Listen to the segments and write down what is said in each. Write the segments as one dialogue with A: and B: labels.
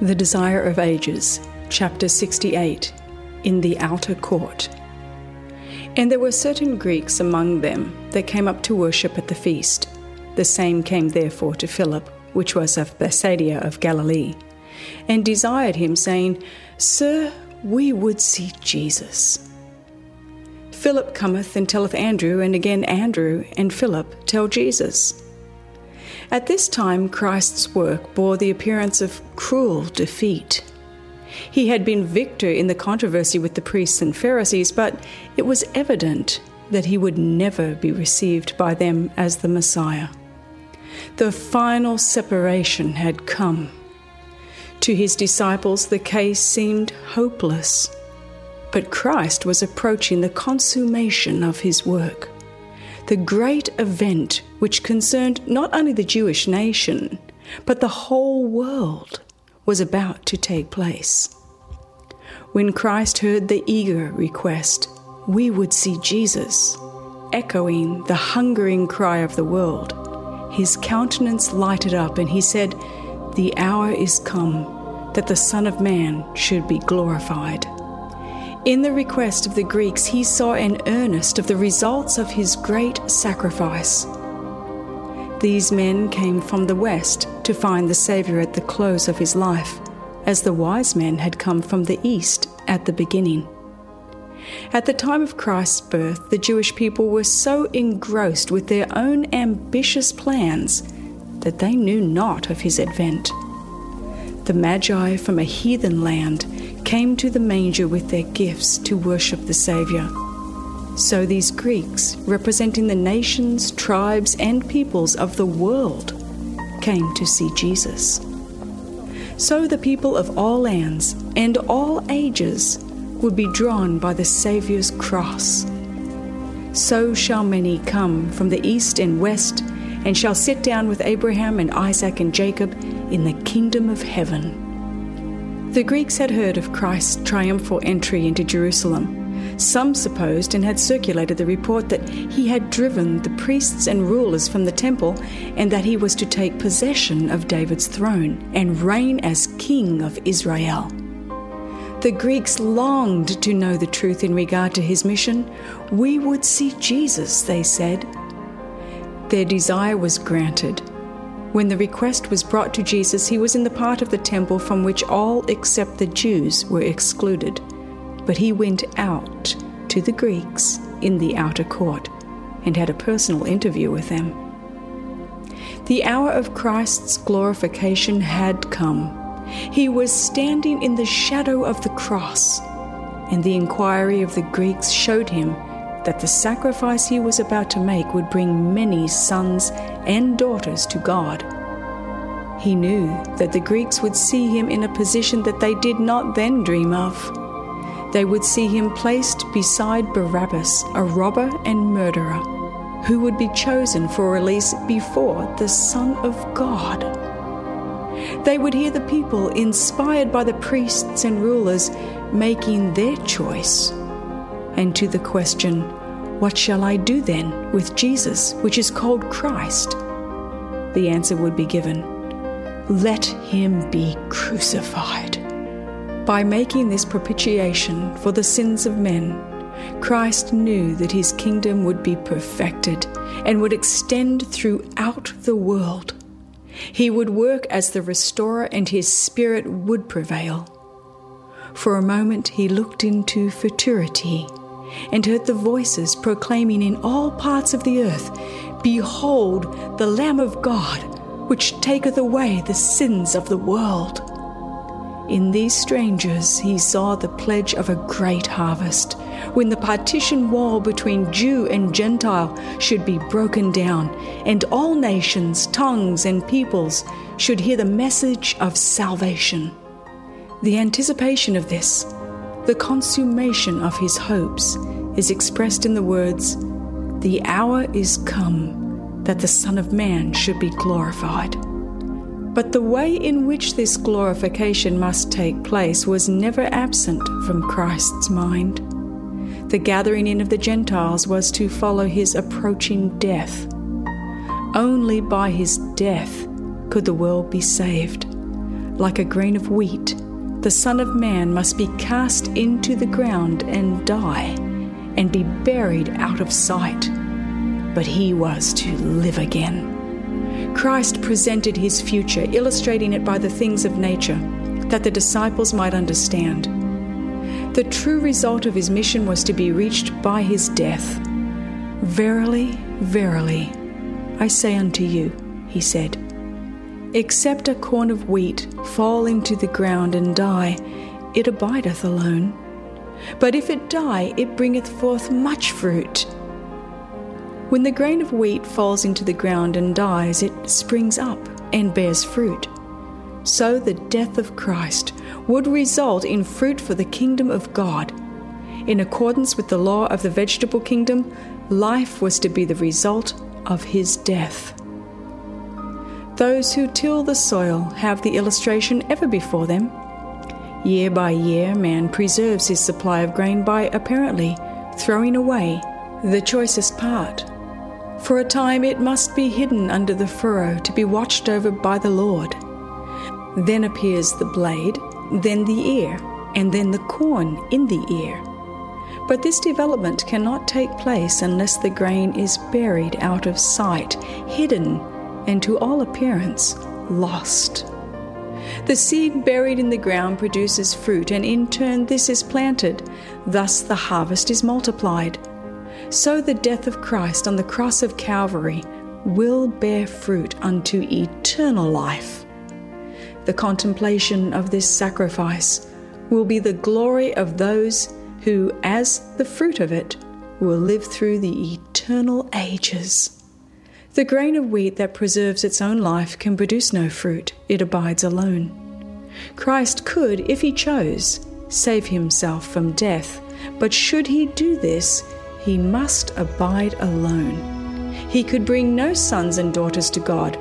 A: The Desire of Ages, chapter 68 In the Outer Court. And there were certain Greeks among them that came up to worship at the feast. The same came therefore to Philip, which was of Bethsaida of Galilee, and desired him, saying, Sir, we would see Jesus. Philip cometh and telleth Andrew, and again Andrew and Philip tell Jesus. At this time, Christ's work bore the appearance of cruel defeat. He had been victor in the controversy with the priests and Pharisees, but it was evident that he would never be received by them as the Messiah. The final separation had come. To his disciples, the case seemed hopeless, but Christ was approaching the consummation of his work the great event which concerned not only the Jewish nation, but the whole world, was about to take place. When Christ heard the eager request, we would see Jesus, echoing the hungering cry of the world, his countenance lighted up, and he said, The hour is come that the Son of Man should be glorified. In the request of the Greeks, he saw an earnest of the results of his great sacrifice. These men came from the west to find the Saviour at the close of his life, as the wise men had come from the east at the beginning. At the time of Christ's birth, the Jewish people were so engrossed with their own ambitious plans that they knew not of his advent. The Magi from a heathen land came to the manger with their gifts to worship the Saviour. So these Greeks, representing the nations, tribes, and peoples of the world, came to see Jesus. So the people of all lands and all ages would be drawn by the Saviour's cross. So shall many come from the east and west, and shall sit down with Abraham and Isaac and Jacob in the kingdom of heaven. The Greeks had heard of Christ's triumphal entry into Jerusalem. Some supposed and had circulated the report that he had driven the priests and rulers from the temple and that he was to take possession of David's throne and reign as king of Israel. The Greeks longed to know the truth in regard to his mission. We would see Jesus, they said. Their desire was granted. When the request was brought to Jesus, he was in the part of the temple from which all except the Jews were excluded. But he went out to the Greeks in the outer court and had a personal interview with them. The hour of Christ's glorification had come. He was standing in the shadow of the cross, and the inquiry of the Greeks showed him that the sacrifice he was about to make would bring many sons and daughters to God. He knew that the Greeks would see him in a position that they did not then dream of. They would see him placed beside Barabbas, a robber and murderer, who would be chosen for release before the Son of God. They would hear the people, inspired by the priests and rulers, making their choice. And to the question, what shall I do then with Jesus, which is called Christ? The answer would be given Let him be crucified. By making this propitiation for the sins of men, Christ knew that his kingdom would be perfected and would extend throughout the world. He would work as the restorer, and his spirit would prevail. For a moment he looked into futurity and heard the voices proclaiming in all parts of the earth, Behold, the Lamb of God, which taketh away the sins of the world. In these strangers he saw the pledge of a great harvest, when the partition wall between Jew and Gentile should be broken down, and all nations, tongues, and peoples should hear the message of salvation. The anticipation of this, the consummation of his hopes, is expressed in the words, The hour is come that the Son of Man should be glorified. But the way in which this glorification must take place was never absent from Christ's mind. The gathering in of the Gentiles was to follow his approaching death. Only by his death could the world be saved. Like a grain of wheat, the Son of Man must be cast into the ground and die, and be buried out of sight. But he was to live again. Christ presented his future, illustrating it by the things of nature, that the disciples might understand. The true result of his mission was to be reached by his death. Verily, verily, I say unto you, he said, except a corn of wheat fall into the ground and die, it abideth alone. But if it die, it bringeth forth much fruit. When the grain of wheat falls into the ground and dies, it springs up and bears fruit. So the death of Christ would result in fruit for the kingdom of God. In accordance with the law of the vegetable kingdom, life was to be the result of his death. Those who till the soil have the illustration ever before them. Year by year, man preserves his supply of grain by apparently throwing away the choicest part. For a time it must be hidden under the furrow to be watched over by the Lord. Then appears the blade, then the ear, and then the corn in the ear. But this development cannot take place unless the grain is buried out of sight, hidden, and to all appearance, lost. The seed buried in the ground produces fruit, and in turn this is planted. Thus the harvest is multiplied so the death of Christ on the cross of Calvary will bear fruit unto eternal life. The contemplation of this sacrifice will be the glory of those who, as the fruit of it, will live through the eternal ages. The grain of wheat that preserves its own life can produce no fruit, it abides alone. Christ could, if he chose, save himself from death, but should he do this, he must abide alone. He could bring no sons and daughters to God.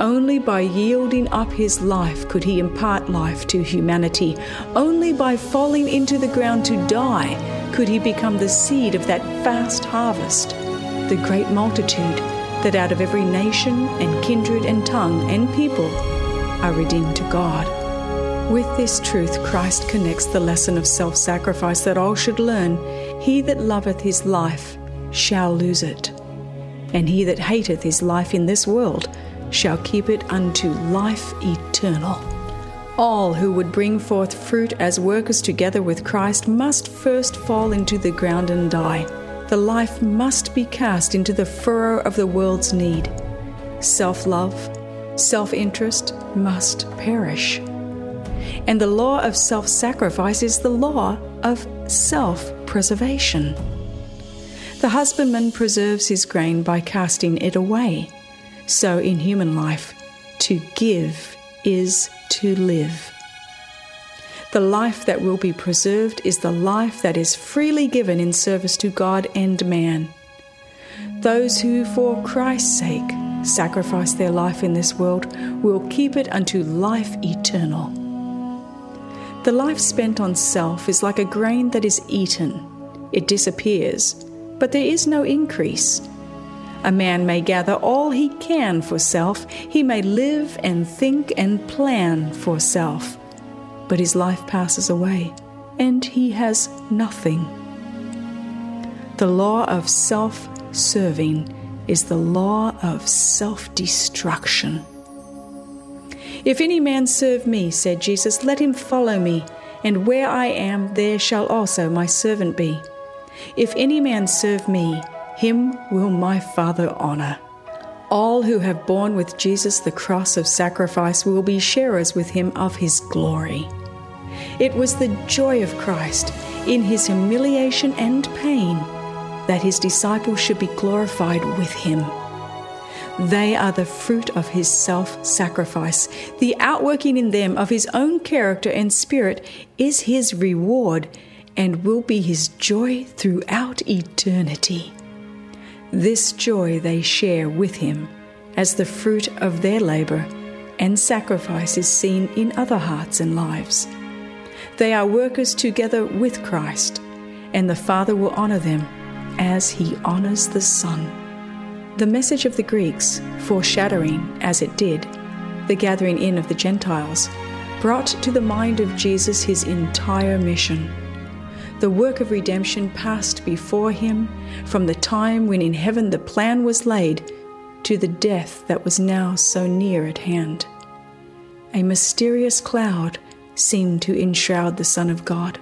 A: Only by yielding up his life could he impart life to humanity. Only by falling into the ground to die could he become the seed of that vast harvest, the great multitude that out of every nation and kindred and tongue and people are redeemed to God. With this truth, Christ connects the lesson of self sacrifice that all should learn He that loveth his life shall lose it, and he that hateth his life in this world shall keep it unto life eternal. All who would bring forth fruit as workers together with Christ must first fall into the ground and die. The life must be cast into the furrow of the world's need. Self love, self interest must perish and the law of self sacrifice is the law of self preservation. The husbandman preserves his grain by casting it away. So in human life, to give is to live. The life that will be preserved is the life that is freely given in service to God and man. Those who, for Christ's sake, sacrifice their life in this world will keep it unto life eternal. The life spent on self is like a grain that is eaten. It disappears, but there is no increase. A man may gather all he can for self, he may live and think and plan for self, but his life passes away and he has nothing. The law of self serving is the law of self destruction. If any man serve me, said Jesus, let him follow me, and where I am, there shall also my servant be. If any man serve me, him will my Father honor. All who have borne with Jesus the cross of sacrifice will be sharers with him of his glory. It was the joy of Christ in his humiliation and pain that his disciples should be glorified with him. They are the fruit of his self sacrifice. The outworking in them of his own character and spirit is his reward and will be his joy throughout eternity. This joy they share with him as the fruit of their labor and sacrifice is seen in other hearts and lives. They are workers together with Christ, and the Father will honor them as he honors the Son. The message of the Greeks, foreshadowing, as it did, the gathering in of the Gentiles, brought to the mind of Jesus his entire mission. The work of redemption passed before him from the time when in heaven the plan was laid to the death that was now so near at hand. A mysterious cloud seemed to enshroud the Son of God.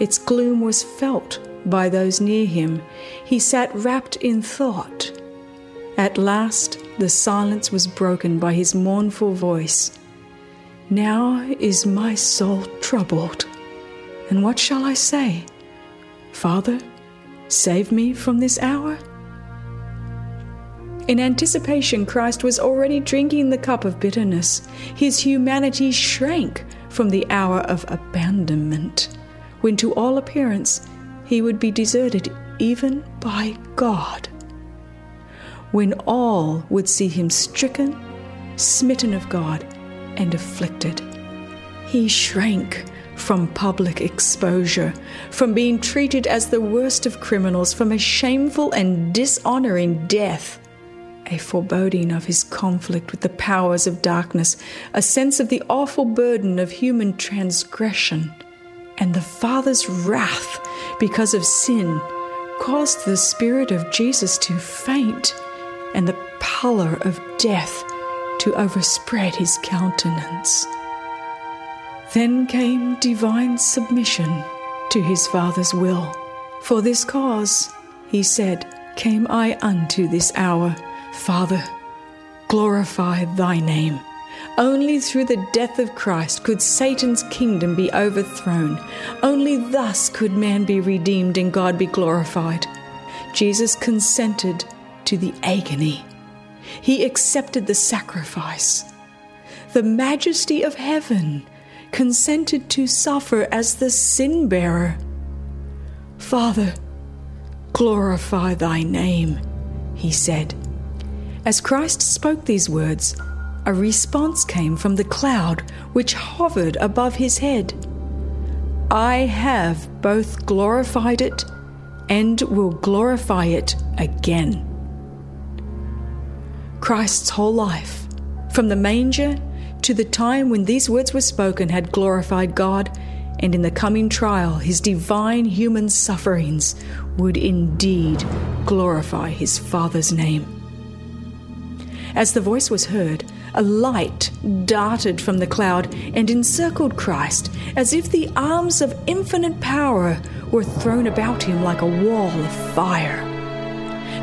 A: Its gloom was felt by those near him. He sat wrapped in thought. At last, the silence was broken by his mournful voice. Now is my soul troubled. And what shall I say? Father, save me from this hour? In anticipation, Christ was already drinking the cup of bitterness. His humanity shrank from the hour of abandonment, when to all appearance he would be deserted even by God. When all would see him stricken, smitten of God, and afflicted. He shrank from public exposure, from being treated as the worst of criminals, from a shameful and dishonoring death a foreboding of his conflict with the powers of darkness, a sense of the awful burden of human transgression, and the Father's wrath because of sin caused the Spirit of Jesus to faint and the pallor of death to overspread his countenance. Then came divine submission to his Father's will. For this cause, he said, came I unto this hour. Father, glorify thy name. Only through the death of Christ could Satan's kingdom be overthrown. Only thus could man be redeemed and God be glorified. Jesus consented to the agony. He accepted the sacrifice. The majesty of heaven consented to suffer as the sin bearer. Father, glorify thy name, he said. As Christ spoke these words, a response came from the cloud which hovered above his head. I have both glorified it and will glorify it again. Christ's whole life, from the manger to the time when these words were spoken, had glorified God, and in the coming trial, his divine human sufferings would indeed glorify his Father's name. As the voice was heard, a light darted from the cloud and encircled Christ, as if the arms of infinite power were thrown about him like a wall of fire.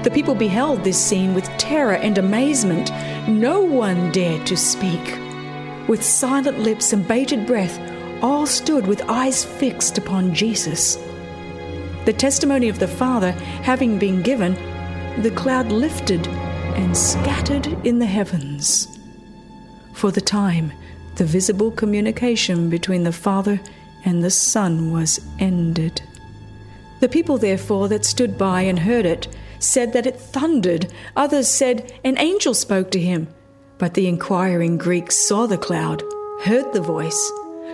A: The people beheld this scene with terror and amazement. No one dared to speak. With silent lips and bated breath, all stood with eyes fixed upon Jesus. The testimony of the Father having been given, the cloud lifted and scattered in the heavens. For the time, the visible communication between the Father and the Son was ended. The people, therefore, that stood by and heard it said that it thundered. Others said an angel spoke to him. But the inquiring Greeks saw the cloud, heard the voice,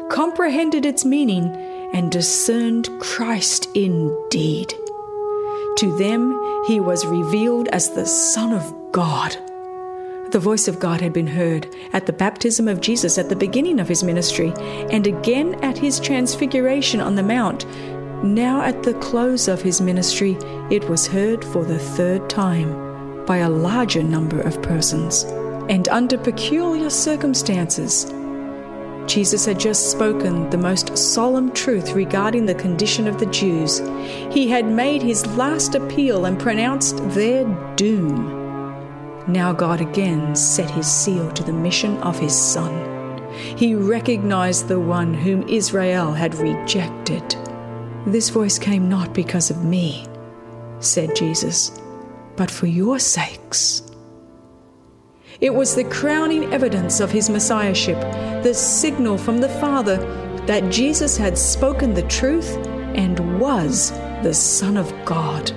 A: comprehended its meaning, and discerned Christ indeed. To them he was revealed as the Son of God. The voice of God had been heard at the baptism of Jesus at the beginning of his ministry, and again at his transfiguration on the Mount. Now, at the close of his ministry, it was heard for the third time by a larger number of persons and under peculiar circumstances. Jesus had just spoken the most solemn truth regarding the condition of the Jews. He had made his last appeal and pronounced their doom. Now God again set his seal to the mission of his Son. He recognized the one whom Israel had rejected. This voice came not because of me, said Jesus, but for your sakes. It was the crowning evidence of his messiahship, the signal from the Father that Jesus had spoken the truth and was the Son of God.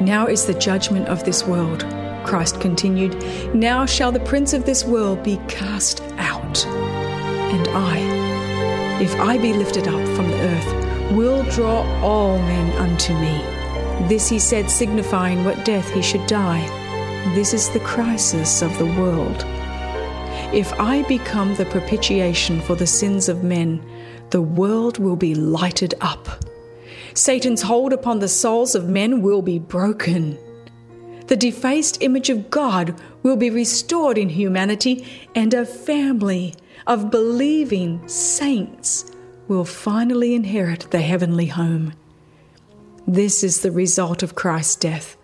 A: Now is the judgment of this world. Christ continued, Now shall the prince of this world be cast out. And I, if I be lifted up from the earth, will draw all men unto me. This he said, signifying what death he should die. This is the crisis of the world. If I become the propitiation for the sins of men, the world will be lighted up. Satan's hold upon the souls of men will be broken. The defaced image of God will be restored in humanity, and a family of believing saints will finally inherit the heavenly home. This is the result of Christ's death.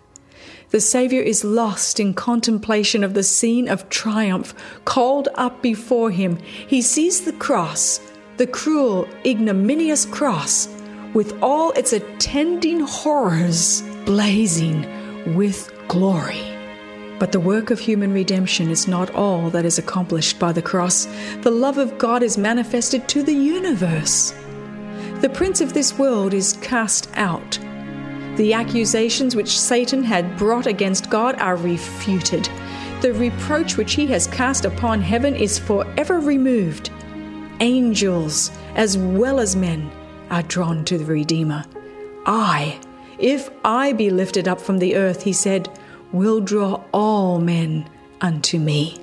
A: The Saviour is lost in contemplation of the scene of triumph called up before him. He sees the cross, the cruel, ignominious cross, with all its attending horrors blazing with glory. But the work of human redemption is not all that is accomplished by the cross. The love of God is manifested to the universe. The prince of this world is cast out the accusations which Satan had brought against God are refuted. The reproach which he has cast upon heaven is forever removed. Angels, as well as men, are drawn to the Redeemer. I, if I be lifted up from the earth, he said, will draw all men unto me.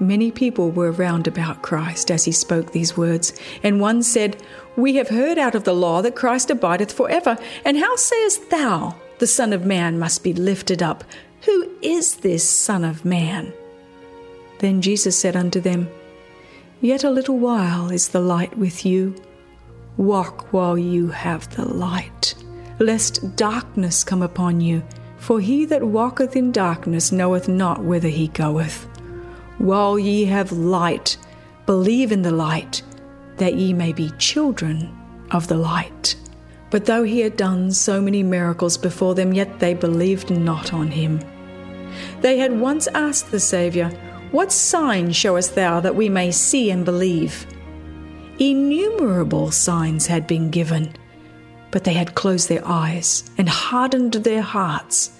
A: Many people were round about Christ as he spoke these words, and one said, We have heard out of the law that Christ abideth for ever, and how sayest thou, the Son of Man must be lifted up? Who is this Son of Man? Then Jesus said unto them, Yet a little while is the light with you. Walk while you have the light, lest darkness come upon you. For he that walketh in darkness knoweth not whither he goeth. While ye have light, believe in the light, that ye may be children of the light. But though he had done so many miracles before them, yet they believed not on him. They had once asked the Saviour, What sign showest thou that we may see and believe? Innumerable signs had been given, but they had closed their eyes and hardened their hearts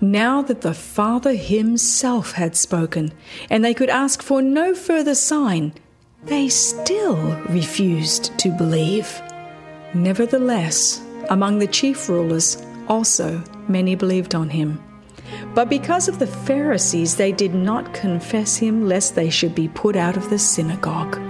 A: now that the Father Himself had spoken, and they could ask for no further sign, they still refused to believe. Nevertheless, among the chief rulers also many believed on him. But because of the Pharisees, they did not confess him, lest they should be put out of the synagogue.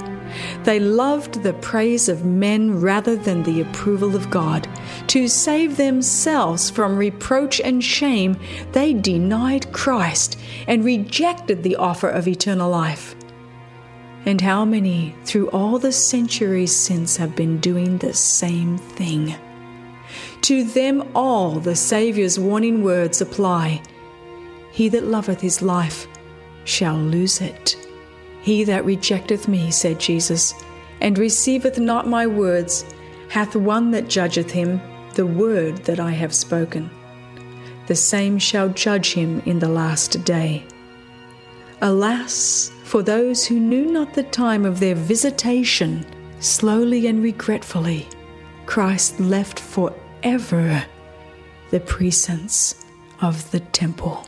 A: They loved the praise of men rather than the approval of God. To save themselves from reproach and shame, they denied Christ and rejected the offer of eternal life. And how many through all the centuries since have been doing the same thing? To them all the Saviour's warning words apply He that loveth his life shall lose it he that rejecteth me, said Jesus, and receiveth not my words, hath one that judgeth him, the word that I have spoken. The same shall judge him in the last day. Alas, for those who knew not the time of their visitation, slowly and regretfully, Christ left forever the precincts of the temple.